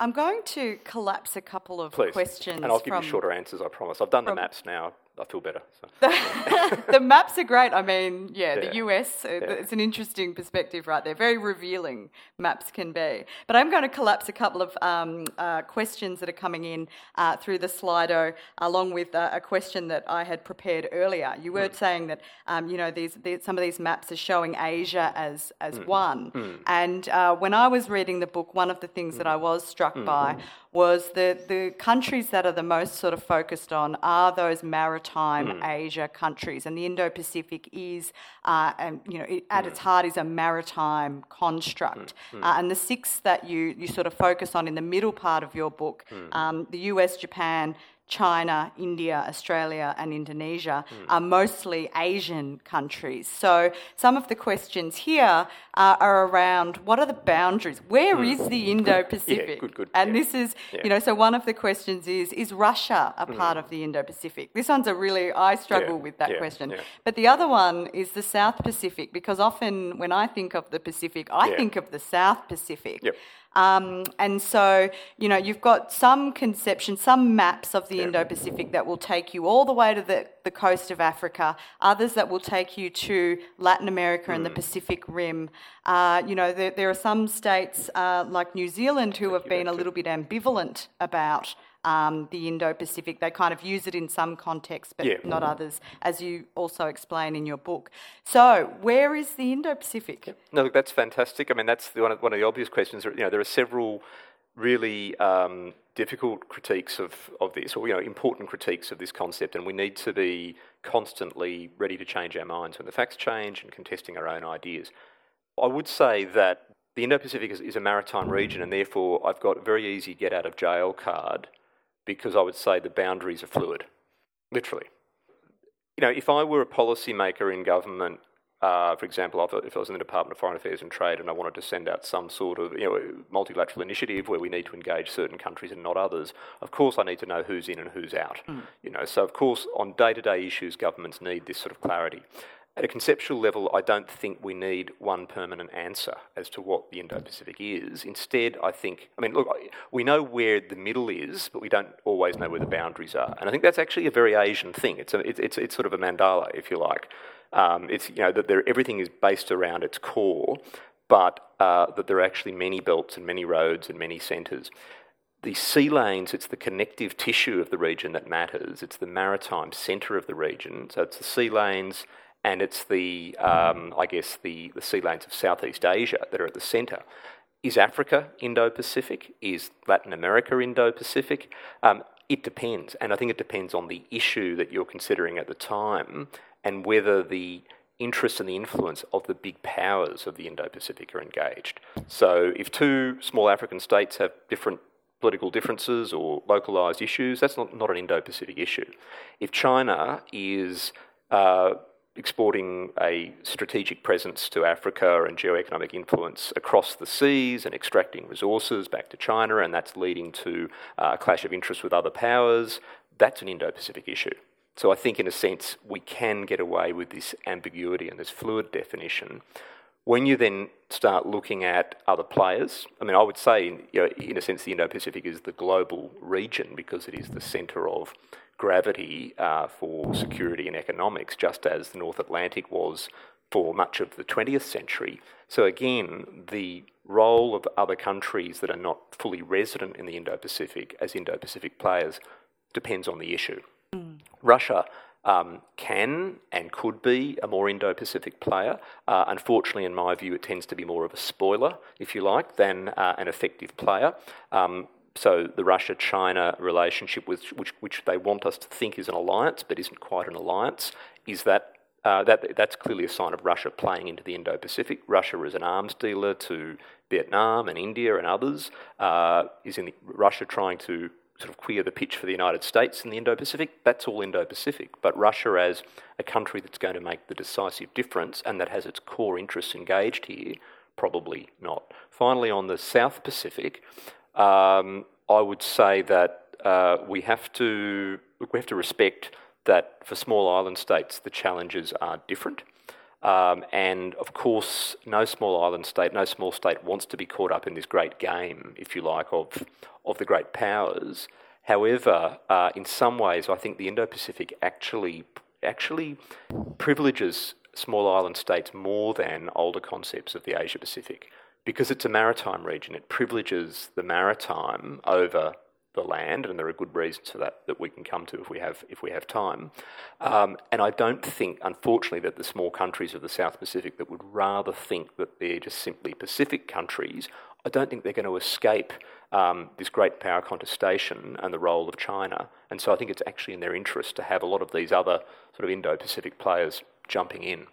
A: I'm going to collapse a couple of
C: Please.
A: questions.
C: And I'll give you shorter answers, I promise. I've done the maps now. I feel better. So.
A: the maps are great. I mean, yeah, the US, uh, it's an interesting perspective right there. Very revealing maps can be. But I'm going to collapse a couple of um, uh, questions that are coming in uh, through the Slido, along with uh, a question that I had prepared earlier. You were saying that, um, you know, these, these, some of these maps are showing Asia as, as one. And uh, when I was reading the book, one of the things that I was struck by was the, the countries that are the most sort of focused on are those maritime Asia countries, and the Indo-Pacific is, uh, and you know, it, at its heart is a maritime construct. Uh, and the six that you you sort of focus on in the middle part of your book, um, the U.S., Japan. China, India, Australia, and Indonesia hmm. are mostly Asian countries. So, some of the questions here uh, are around what are the boundaries? Where hmm. is the Indo Pacific?
C: Yeah, good, good,
A: And
C: yeah.
A: this is,
C: Yeah.
A: you know, so one of the questions is Is Russia a hmm. part of the Indo Pacific? This one's a really, I struggle with that question. But the other one is the South Pacific, because often when I think of the Pacific, I think of the South Pacific.
C: Yep.
A: Um, and so, you know, you've got some conception, some maps of the
C: Yeah.
A: Indo Pacific that will take you all the way to the, the coast of Africa, others that will take you to Latin America and the
C: Mm.
A: Pacific Rim. Uh, you know, there, there are some states uh, like New Zealand who have been a little bit ambivalent about. Um, the Indo Pacific. They kind of use it in some contexts, but
C: Yeah.
A: not others, as you also explain in your book. So, where is the Indo Pacific?
C: No, look, that's fantastic. I mean, that's the, one, of, one of the obvious questions. You know, there are several really um, difficult critiques of, of this, or you know, important critiques of this concept, and we need to be constantly ready to change our minds when the facts change and contesting our own ideas. I would say that the Indo-Pacific is, is a maritime region, and therefore I've got a very easy get out of jail card because I would say the boundaries are fluid, literally. You know, if I were a policymaker in government uh, for example, if I- was in the Department of Foreign Affairs and Trade and I wanted to send out some sort of you know, multilateral initiative where we need to engage certain countries and not others, of course I need to know who's in and who's out. You know, so of course on day-to-day issues, governments need this sort of clarity. At a conceptual level, I don't think we need one permanent answer as to what the Indo-Pacific is. Instead, I think, I mean, look, we know where the middle is, but we don't always know where the boundaries are. And I think that's actually a very Asian thing. It's, a, it's, it's, it's sort of a mandala, if you like. Um, it's, you know, that there, everything is based around its core, but uh, that there are actually many belts and many roads and many centres the sea lanes, it's the connective tissue of the region that matters. It's the maritime centre of the region. So it's the sea lanes and it's the, um, I guess, the, the sea lanes of Southeast Asia that are at the centre. Is Africa Indo Pacific? Is Latin America Indo Pacific? Um, it depends. And I think it depends on the issue that you're considering at the time and whether the interest and the influence of the big powers of the Indo Pacific are engaged. So if two small African states have different political differences or localized issues, that's not, not an Indo Pacific issue. If China is uh, exporting a strategic presence to Africa and geoeconomic influence across the seas and extracting resources back to China, and that's leading to uh, a clash of interests with other powers, that's an Indo Pacific issue. So I think, in a sense, we can get away with this ambiguity and this fluid definition. When you then start looking at other players, I mean, I would say, you know, in a sense, the Indo Pacific is the global region because it is the centre of gravity uh, for security and economics, just as the North Atlantic was for much of the 20th century. So, again, the role of other countries that are not fully resident in the Indo Pacific as Indo Pacific players depends on the issue. Russia um, can and could be a more Indo Pacific player. Uh, unfortunately, in my view, it tends to be more of a spoiler, if you like, than uh, an effective player. Um, so the Russia China relationship, which, which, which they want us to think is an alliance but isn't quite an alliance, is that. Uh, that that's clearly a sign of Russia playing into the Indo-Pacific. Russia is an arms dealer to Vietnam and India and others. Uh, is in the, Russia trying to sort of queer the pitch for the United States in the Indo-Pacific? That's all Indo-Pacific. But Russia as a country that's going to make the decisive difference and that has its core interests engaged here, probably not. Finally, on the South Pacific, um, I would say that uh, we have to we have to respect that for small island states the challenges are different. Um, and of course, no small island state, no small state wants to be caught up in this great game, if you like, of, of the great powers. However, uh, in some ways, I think the Indo Pacific actually, actually privileges small island states more than older concepts of the Asia Pacific because it's a maritime region. It privileges the maritime over the land, and there are good reasons for that that we can come to if we have if we have time. Um, and I don't think, unfortunately, that the small countries of the South Pacific that would rather think that they're just simply Pacific countries, I don't think they're going to escape um, this great power contestation and the role of China. And so I think it's actually in their interest to have a lot of these other sort of Indo-Pacific players jumping in.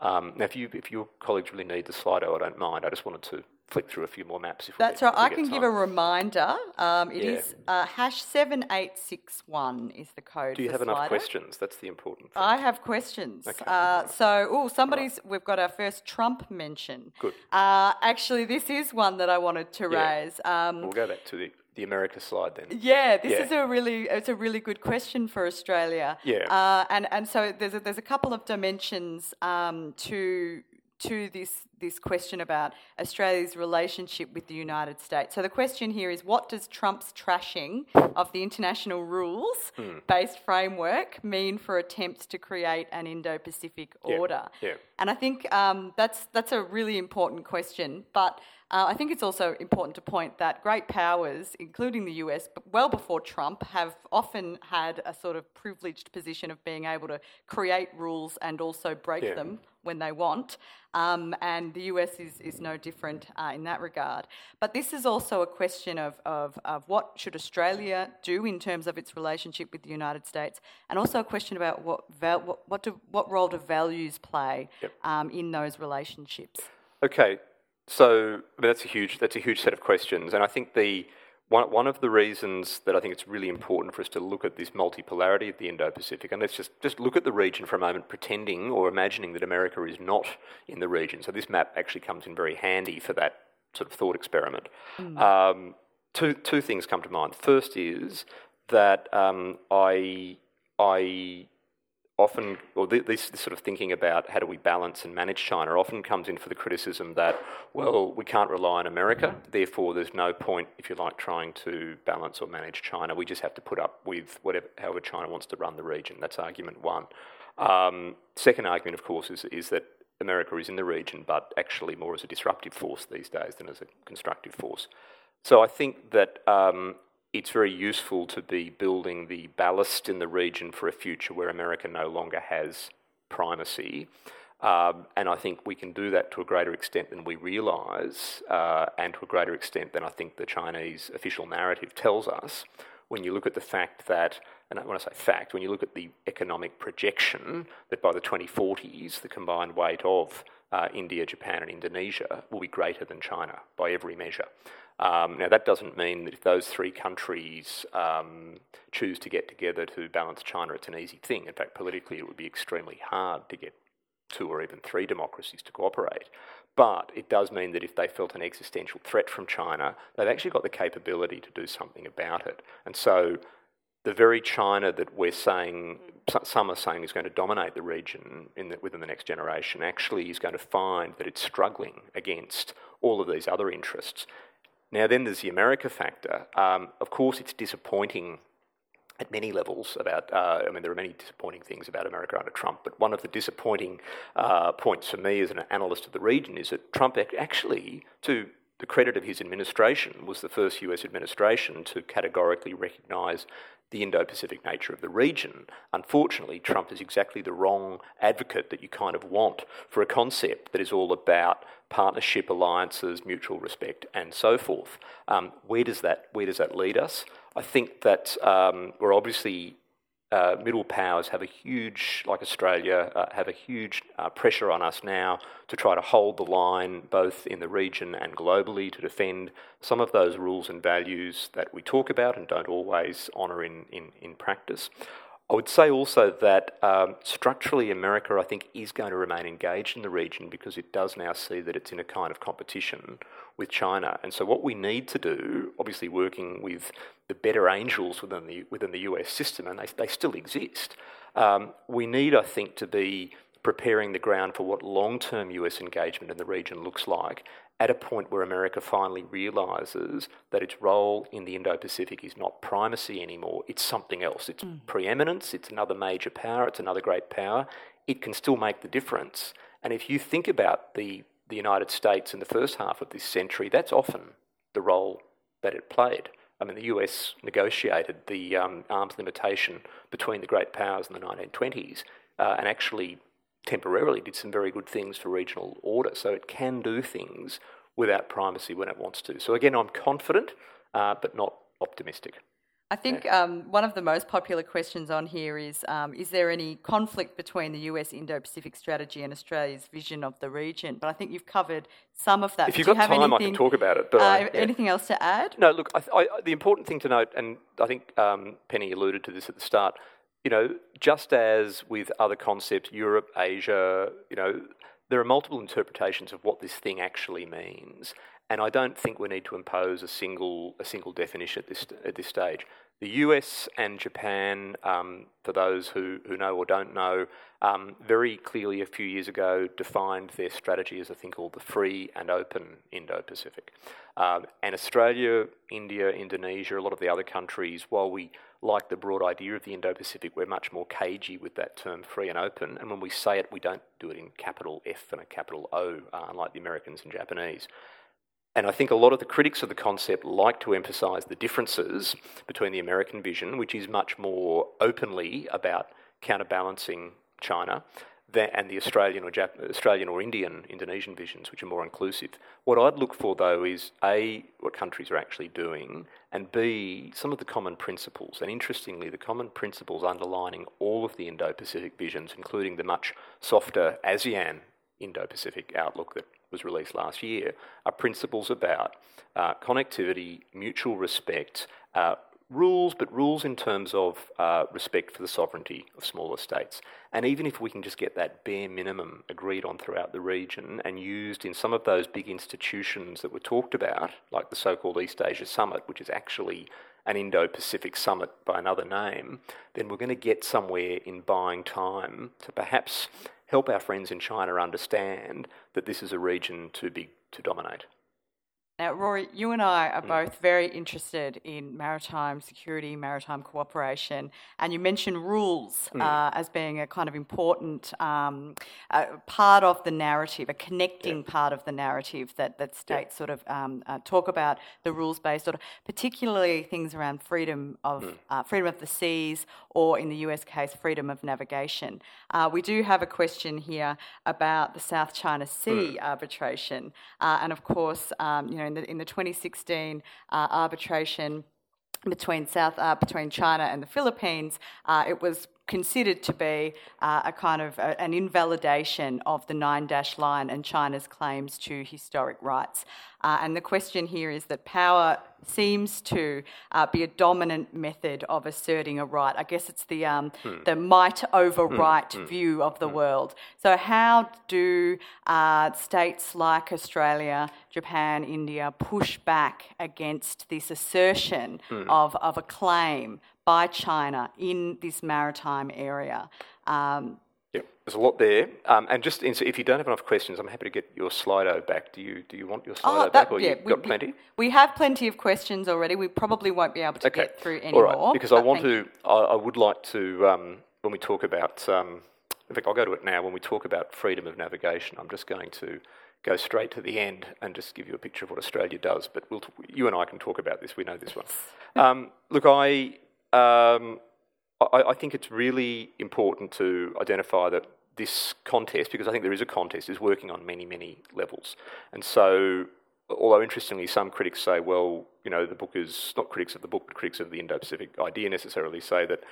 C: Um, now, if you if your colleagues really need the Slido, I don't mind. I just wanted to flick through a few more maps. If
A: That's
C: we,
A: right.
C: If
A: I can
C: time.
A: give a reminder. Um, it
C: Yeah.
A: is uh, hash seven eight six one is the code.
C: Do you have enough questions? That's the important thing.
A: I have questions.
C: Okay.
A: Uh, so, oh, somebody's. We've got our first Trump mention.
C: Good.
A: Uh, actually, this is one that I wanted to
C: Yeah.
A: raise. Um,
C: we'll go back to the, the America slide then.
A: yeah, this
C: Yeah.
A: is a really it's a really good question for Australia.
C: Yeah.
A: Uh, and and so there's a, there's a couple of dimensions um, to to this this question about Australia's relationship with the United States. So the question here is what does Trump's trashing of the international rules
C: Hmm.
A: based framework mean for attempts to create an Indo-Pacific
C: Yeah,
A: order?
C: yeah.
A: And I think um, that's that's a really important question. But uh, I think it's also important to point that great powers, including the US, but well before Trump, have often had a sort of privileged position of being able to create rules and also break
C: Yeah.
A: them when they want. Um, and the US is, is no different uh, in that regard. But this is also a question of, of, of what should Australia do in terms of its relationship with the United States, and also a question about what, val- what, what, do, what role do values play
C: Yep.
A: um, in those relationships.
C: Okay, so I mean, that's a huge that's a huge set of questions, and I think the one one of the reasons that I think it's really important for us to look at this multipolarity of the Indo-Pacific, and let's just just look at the region for a moment, pretending or imagining that America is not in the region. So this map actually comes in very handy for that sort of thought experiment. Um, two two things come to mind. First is that um, I I often, or th- this, this sort of thinking about how do we balance and manage China often comes in for the criticism that, well, we can't rely on America, therefore there's no point, if you like, trying to balance or manage China. We just have to put up with whatever, however China wants to run the region. That's argument one. Um, second argument, of course, is, is that America is in the region, but actually more as a disruptive force these days than as a constructive force. So I think that um, it's very useful to be building the ballast in the region for a future where America no longer has primacy. Um, and I think we can do that to a greater extent than we realise, uh, and to a greater extent than I think the Chinese official narrative tells us. When you look at the fact that, and I when I say fact, when you look at the economic projection that by the 2040s, the combined weight of uh, India, Japan, and Indonesia will be greater than China by every measure. Um, now, that doesn't mean that if those three countries um, choose to get together to balance China, it's an easy thing. In fact, politically, it would be extremely hard to get two or even three democracies to cooperate. But it does mean that if they felt an existential threat from China, they've actually got the capability to do something about it. And so the very China that we're saying, some are saying is going to dominate the region the, within the next generation, actually is going to find that it's struggling against all of these other interests. Now, then there's the America factor. Um, of course, it's disappointing at many levels about, uh, I mean, there are many disappointing things about America under Trump, but one of the disappointing uh, points for me as an analyst of the region is that Trump actually, to the credit of his administration, was the first US administration to categorically recognise the Indo Pacific nature of the region. Unfortunately, Trump is exactly the wrong advocate that you kind of want for a concept that is all about partnership, alliances, mutual respect, and so forth. Um, where does that where does that lead us? I think that um, we're obviously uh, middle powers have a huge, like Australia, uh, have a huge uh, pressure on us now to try to hold the line both in the region and globally to defend some of those rules and values that we talk about and don't always honour in, in, in practice. I would say also that um, structurally, America, I think, is going to remain engaged in the region because it does now see that it's in a kind of competition with China. And so, what we need to do, obviously, working with the better angels within the within the US system, and they, they still exist. Um, we need, I think, to be preparing the ground for what long term US engagement in the region looks like at a point where America finally realises that its role in the Indo Pacific is not primacy anymore, it's something else. It's mm. preeminence, it's another major power, it's another great power. It can still make the difference. And if you think about the, the United States in the first half of this century, that's often the role that it played. I mean, the US negotiated the um, arms limitation between the great powers in the 1920s uh, and actually temporarily did some very good things for regional order. So it can do things without primacy when it wants to. So again, I'm confident, uh, but not optimistic.
A: I think um, one of the most popular questions on here is um, Is there any conflict between the US Indo Pacific strategy and Australia's vision of the region? But I think you've covered some of that.
C: If you've got time, anything, I can talk about it. But uh, I, yeah.
A: anything else to add?
C: No, look, I, I, the important thing to note, and I think um, Penny alluded to this at the start, you know, just as with other concepts, Europe, Asia, you know, there are multiple interpretations of what this thing actually means. And I don't think we need to impose a single, a single definition at this, at this stage. The US and Japan, um, for those who, who know or don't know, um, very clearly a few years ago defined their strategy as a thing called the free and open Indo Pacific. Um, and Australia, India, Indonesia, a lot of the other countries, while we like the broad idea of the Indo Pacific, we're much more cagey with that term free and open. And when we say it, we don't do it in capital F and a capital O, uh, unlike the Americans and Japanese. And I think a lot of the critics of the concept like to emphasise the differences between the American vision, which is much more openly about counterbalancing China, and the Australian or Jap- Australian or Indian Indonesian visions, which are more inclusive. What I'd look for though is a what countries are actually doing, and b some of the common principles. And interestingly, the common principles underlining all of the Indo-Pacific visions, including the much softer ASEAN Indo-Pacific outlook that was released last year, are principles about uh, connectivity, mutual respect, uh, rules, but rules in terms of uh, respect for the sovereignty of smaller states. And even if we can just get that bare minimum agreed on throughout the region and used in some of those big institutions that were talked about, like the so called East Asia Summit, which is actually an Indo Pacific Summit by another name, then we're going to get somewhere in buying time to perhaps help our friends in China understand that this is a region too big to dominate.
A: Now, Rory, you and I are mm. both very interested in maritime security, maritime cooperation, and you mentioned rules mm. uh, as being a kind of important um, uh, part of the narrative, a connecting yeah. part of the narrative that, that states yeah. sort of um, uh, talk about the rules based, sort of particularly things around freedom of mm. Uh, freedom of the seas, or in the US case, freedom of navigation. Uh, we do have a question here about the South China Sea mm. arbitration, uh, and of course, um, you know in the, in the 2016 uh, arbitration between South uh, between China and the Philippines, uh, it was considered to be uh, a kind of a, an invalidation of the nine dash line and China's claims to historic rights. Uh, and the question here is that power seems to uh, be a dominant method of asserting a right. I guess it's the um, mm. the might over hmm. right mm. view of the mm. world. So how do uh, states like Australia, Japan, India push back against this assertion hmm. of, of a claim by China in this maritime area. Um,
C: there's a lot there. Um, and just in, if you don't have enough questions, I'm happy to get your Slido back. Do you do you want your Slido oh, that, back, or yeah, you've got plenty?
A: We have plenty of questions already. We probably won't be able to okay. get through any All right, more.
C: Because I want to, I, I, would like to, um, when we talk about, um, in fact, I'll go to it now. When we talk about freedom of navigation, I'm just going to go straight to the end and just give you a picture of what Australia does. But we'll t- you and I can talk about this. We know this one. Um, look, I um, I, I, think it's really important to identify that this contest, because I think there is a contest, is working on many, many levels. And so, although interestingly, some critics say, well, you know, the book is not critics of the book, but critics of the Indo Pacific idea necessarily say that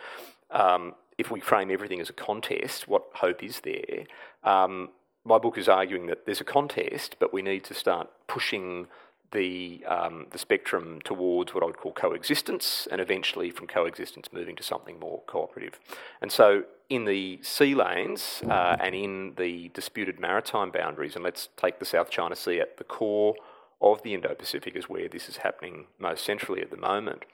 C: um, if we frame everything as a contest, what hope is there? Um, my book is arguing that there's a contest, but we need to start pushing the, um, the spectrum towards what I would call coexistence, and eventually from coexistence moving to something more cooperative. And so, in the sea lanes uh, and in the disputed maritime boundaries, and let's take the South China Sea at the core of the Indo Pacific, is where this is happening most centrally at the moment.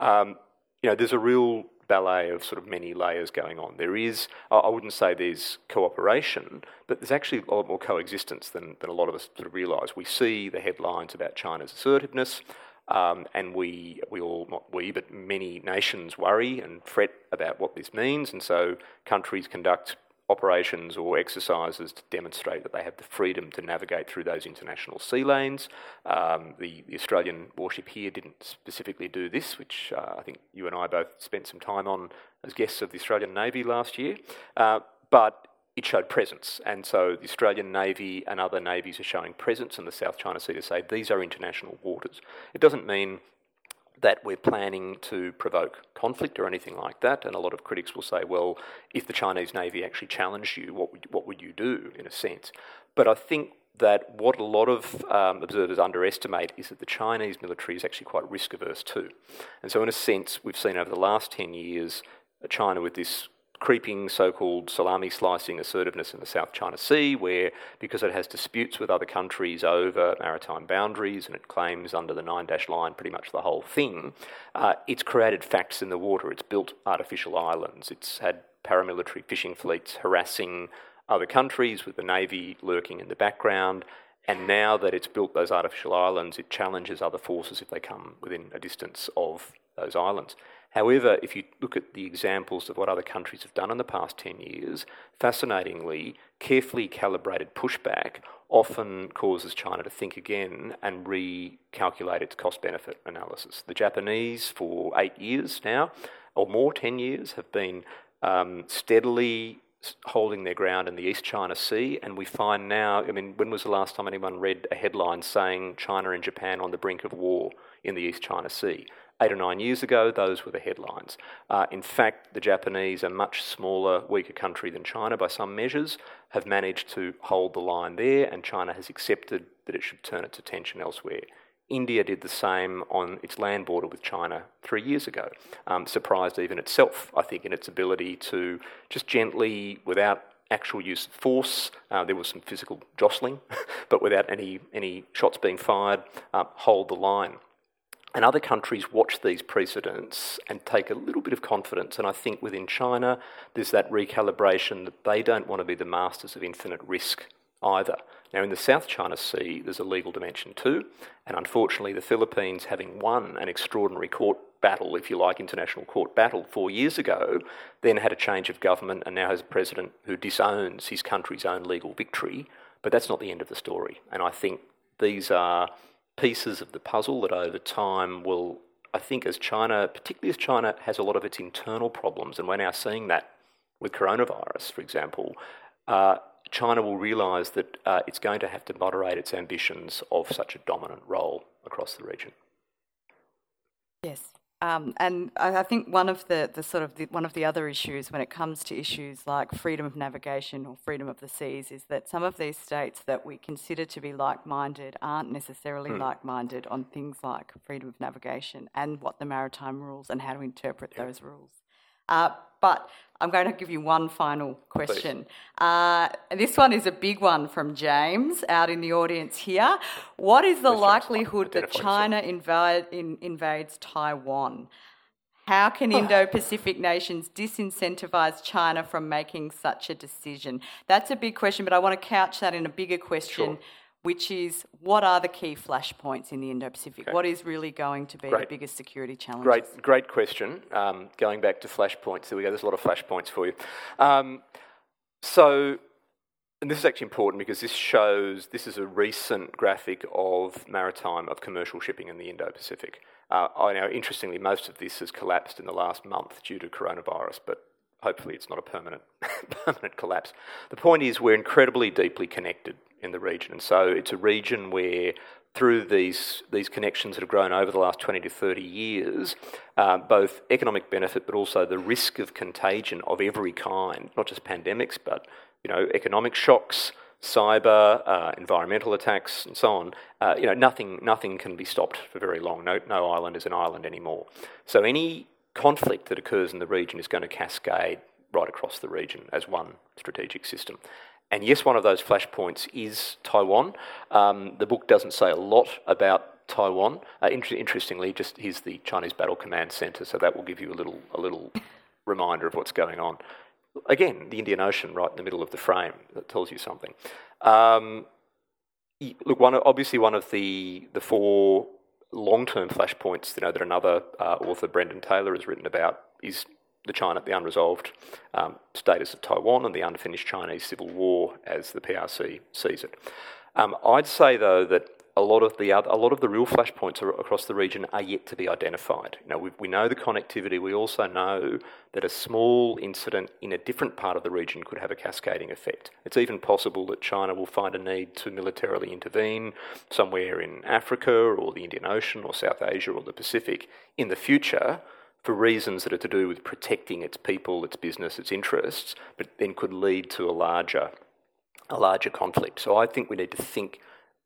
C: Um, you know, there's a real ballet of sort of many layers going on. There is, I wouldn't say there's cooperation, but there's actually a lot more coexistence than, than a lot of us sort of realise. We see the headlines about China's assertiveness, um, and we, we all, not we, but many nations worry and fret about what this means, and so countries conduct operations or exercises to demonstrate that they have the freedom to navigate through those international sea lanes. Um, the, the, Australian warship here didn't specifically do this, which uh, I think you and I both spent some time on as guests of the Australian Navy last year. Uh, but it showed presence, and so the Australian Navy and other navies are showing presence in the South China Sea to say these are international waters. It doesn't mean that we're planning to provoke conflict or anything like that. And a lot of critics will say, well, if the Chinese Navy actually challenged you, what would, what would you do, in a sense? But I think that what a lot of um, observers underestimate is that the Chinese military is actually quite risk averse too. And so, in a sense, we've seen over the last 10 years China with this creeping so called salami slicing assertiveness in the South China Sea, where because it has disputes with other countries over maritime boundaries and it claims under the nine dash line pretty much the whole thing, uh, it's created facts in the water. It's built artificial islands. It's had paramilitary fishing fleets harassing other countries with the Navy lurking in the background. And now that it's built those artificial islands, it challenges other forces if they come within a distance of those islands. However, if you look at the examples of what other countries have done in the past 10 years, fascinatingly, carefully calibrated pushback often causes China to think again and recalculate its cost benefit analysis. The Japanese, for eight years now, or more, 10 years, have been um, steadily holding their ground in the East China Sea, and we find now, I mean, when was the last time anyone read a headline saying China and Japan on the brink of war in the East China Sea? Eight or nine years ago, those were the headlines. Uh, in fact, the Japanese, a much smaller, weaker country than China by some measures, have managed to hold the line there, and China has accepted that it should turn its attention elsewhere. India did the same on its land border with China three years ago. Um, surprised even itself, I think, in its ability to just gently, without actual use of force, uh, there was some physical jostling, but without any, any shots being fired, uh, hold the line. And other countries watch these precedents and take a little bit of confidence. And I think within China, there's that recalibration that they don't want to be the masters of infinite risk either. Now, in the South China Sea, there's a legal dimension too. And unfortunately, the Philippines, having won an extraordinary court battle, if you like, international court battle four years ago, then had a change of government and now has a president who disowns his country's own legal victory. But that's not the end of the story. And I think these are pieces of the puzzle that over time will, I think, as China, particularly as China has a lot of its internal problems, and we're now seeing that with coronavirus, for example, uh, China will realise that uh, it's going to have to moderate its ambitions of such a dominant role across the region.
A: Yes. Um, and I think one of the, the sort of the, one of the other issues when it comes to issues like freedom of navigation or freedom of the seas is that some of these states that we consider to be like-minded aren't necessarily hmm. like-minded on things like freedom of navigation and what the maritime rules and how to interpret yeah. those rules. Uh, but I'm going to give you one final question. Uh, this one is a big one from James out in the audience here. What is the likelihood that China invade, in, invades Taiwan? How can Indo Pacific nations disincentivise China from making such a decision? That's a big question, but I want to couch that in a bigger question. Sure which is what are the key flashpoints in the Indo-Pacific? Okay. What is really going to be great. the biggest security challenge?
C: Great, great question. Um, going back to flashpoints, there we go. There's a lot of flashpoints for you. Um, so, and this is actually important because this shows this is a recent graphic of maritime of commercial shipping in the Indo-Pacific. Uh, I know, interestingly, most of this has collapsed in the last month due to coronavirus, but hopefully it's not a permanent permanent collapse. The point is we're incredibly deeply connected in the region. And so it's a region where through these, these connections that have grown over the last 20 to 30 years, uh, both economic benefit but also the risk of contagion of every kind, not just pandemics, but you know, economic shocks, cyber, uh, environmental attacks, and so on. Uh, you know, nothing, nothing can be stopped for very long. No, no island is an island anymore. So any conflict that occurs in the region is going to cascade right across the region as one strategic system. And yes, one of those flashpoints is Taiwan. Um, the book doesn't say a lot about Taiwan. Uh, inter- interestingly, just here's the Chinese Battle Command Center, so that will give you a little a little reminder of what's going on. Again, the Indian Ocean right in the middle of the frame that tells you something. Um, look, one obviously one of the the four long-term flashpoints, you know, that another uh, author, Brendan Taylor, has written about is the China, the unresolved um, status of Taiwan and the unfinished Chinese civil war, as the PRC sees it. Um, I'd say though that a lot of the other, a lot of the real flashpoints across the region are yet to be identified. You know, we, we know the connectivity. We also know that a small incident in a different part of the region could have a cascading effect. It's even possible that China will find a need to militarily intervene somewhere in Africa or the Indian Ocean or South Asia or the Pacific in the future for reasons that are to do with protecting its people, its business, its interests, but then could lead to a larger, a larger conflict. So I think we need to think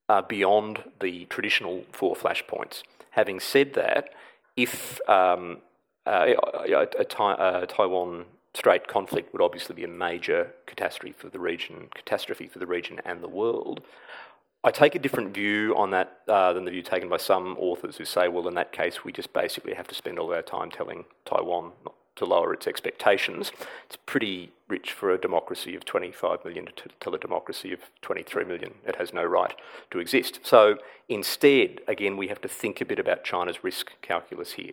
C: uh, beyond the traditional four flashpoints. Having said that, if um, uh, a, a, a, Taiwan Strait conflict would obviously be a major catastrophe for the region, catastrophe for the region and the world. I take a different view on that uh, than the view taken by some authors who say, well, in that case, we just basically have to spend all our time telling Taiwan not to lower its expectations. It's pretty rich for a democracy of 25 million to tell a democracy of 23 million. It has no right to exist. So instead, again, we have to think a bit about China's risk calculus here.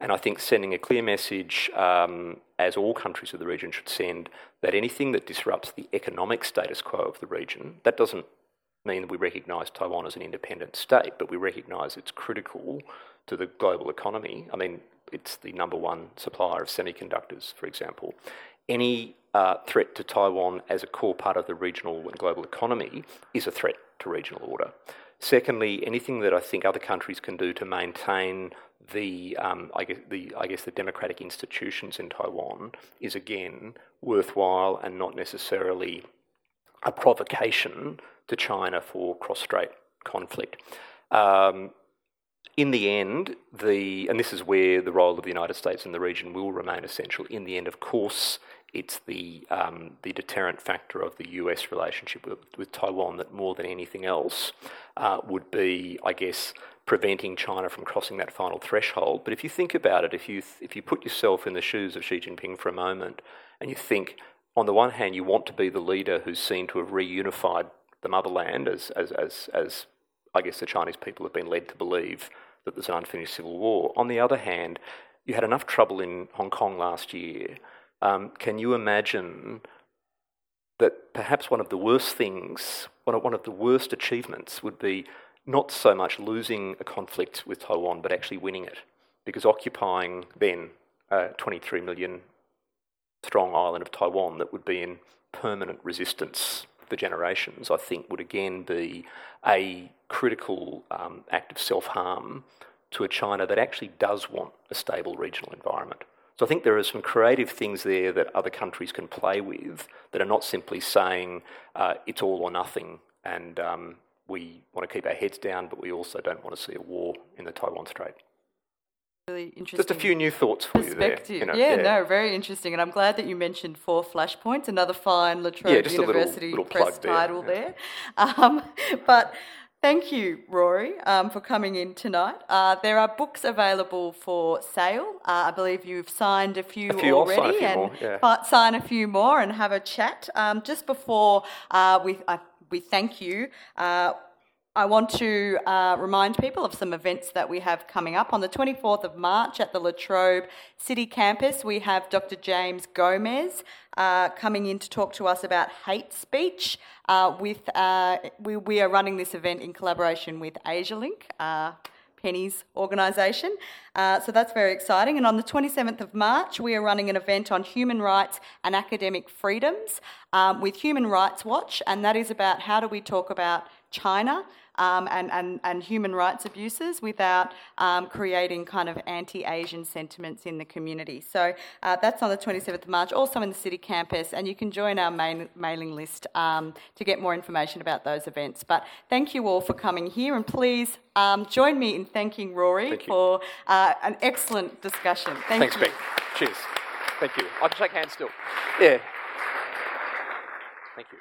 C: And I think sending a clear message, um, as all countries of the region should send, that anything that disrupts the economic status quo of the region, that doesn't mean that we recognise Taiwan as an independent state, but we recognise it's critical to the global economy. I mean, it's the number one supplier of semiconductors, for example. Any uh, threat to Taiwan as a core part of the regional and global economy is a threat to regional order. Secondly, anything that I think other countries can do to maintain the, um, I, guess, the, I guess the democratic institutions in Taiwan is again worthwhile and not necessarily a provocation to China for cross-strait conflict. Um, in the end, the and this is where the role of the United States in the region will remain essential. In the end, of course, it's the um, the deterrent factor of the US relationship with, with Taiwan that more than anything else uh, would be, I guess, preventing China from crossing that final threshold. But if you think about it, if you if you put yourself in the shoes of Xi Jinping for a moment, and you think, on the one hand, you want to be the leader who's seen to have reunified the motherland as as as, as I guess the Chinese people have been led to believe that there's an unfinished civil war. On the other hand, you had enough trouble in Hong Kong last year. Um, can you imagine that perhaps one of the worst things, one of, one of the worst achievements would be not so much losing a conflict with Taiwan, but actually winning it? Because occupying then a 23 million strong island of Taiwan that would be in permanent resistance for generations, I think would again be a critical um, act of self harm to a China that actually does want a stable regional environment. So I think there are some creative things there that other countries can play with that are not simply saying uh, it's all or nothing and um, we want to keep our heads down, but we also don't want to see a war in the Taiwan Strait
A: really interesting.
C: Just a few new thoughts for you there. You
A: know, yeah, yeah, no, very interesting. And I'm glad that you mentioned Four Flashpoints, another fine La Trobe
C: yeah,
A: University
C: little, little
A: press title there. Um, but Thank you, Rory, um, for coming in tonight. Uh, there are books available for sale. Uh, I believe you've signed a few,
C: a few
A: already,
C: few
A: and
C: more, yeah.
A: sign a few more and have a chat. Um, just before uh, we uh, we thank you. I want to uh, remind people of some events that we have coming up. On the 24th of March at the La Trobe City Campus, we have Dr. James Gomez uh, coming in to talk to us about hate speech. Uh, with uh, we, we, are running this event in collaboration with Asialink. Uh, Penny's organisation. Uh, so that's very exciting. And on the 27th of March, we are running an event on human rights and academic freedoms um, with Human Rights Watch, and that is about how do we talk about China um, and, and, and human rights abuses without um, creating kind of anti Asian sentiments in the community. So uh, that's on the 27th of March, also in the city campus, and you can join our main, mailing list um, to get more information about those events. But thank you all for coming here, and please um, join me in thanking Rory
C: thank
A: for uh, an excellent discussion. Thank
C: Thanks,
A: you.
C: Beck. Cheers. Thank you. I can shake hands still.
D: Yeah.
C: Thank you.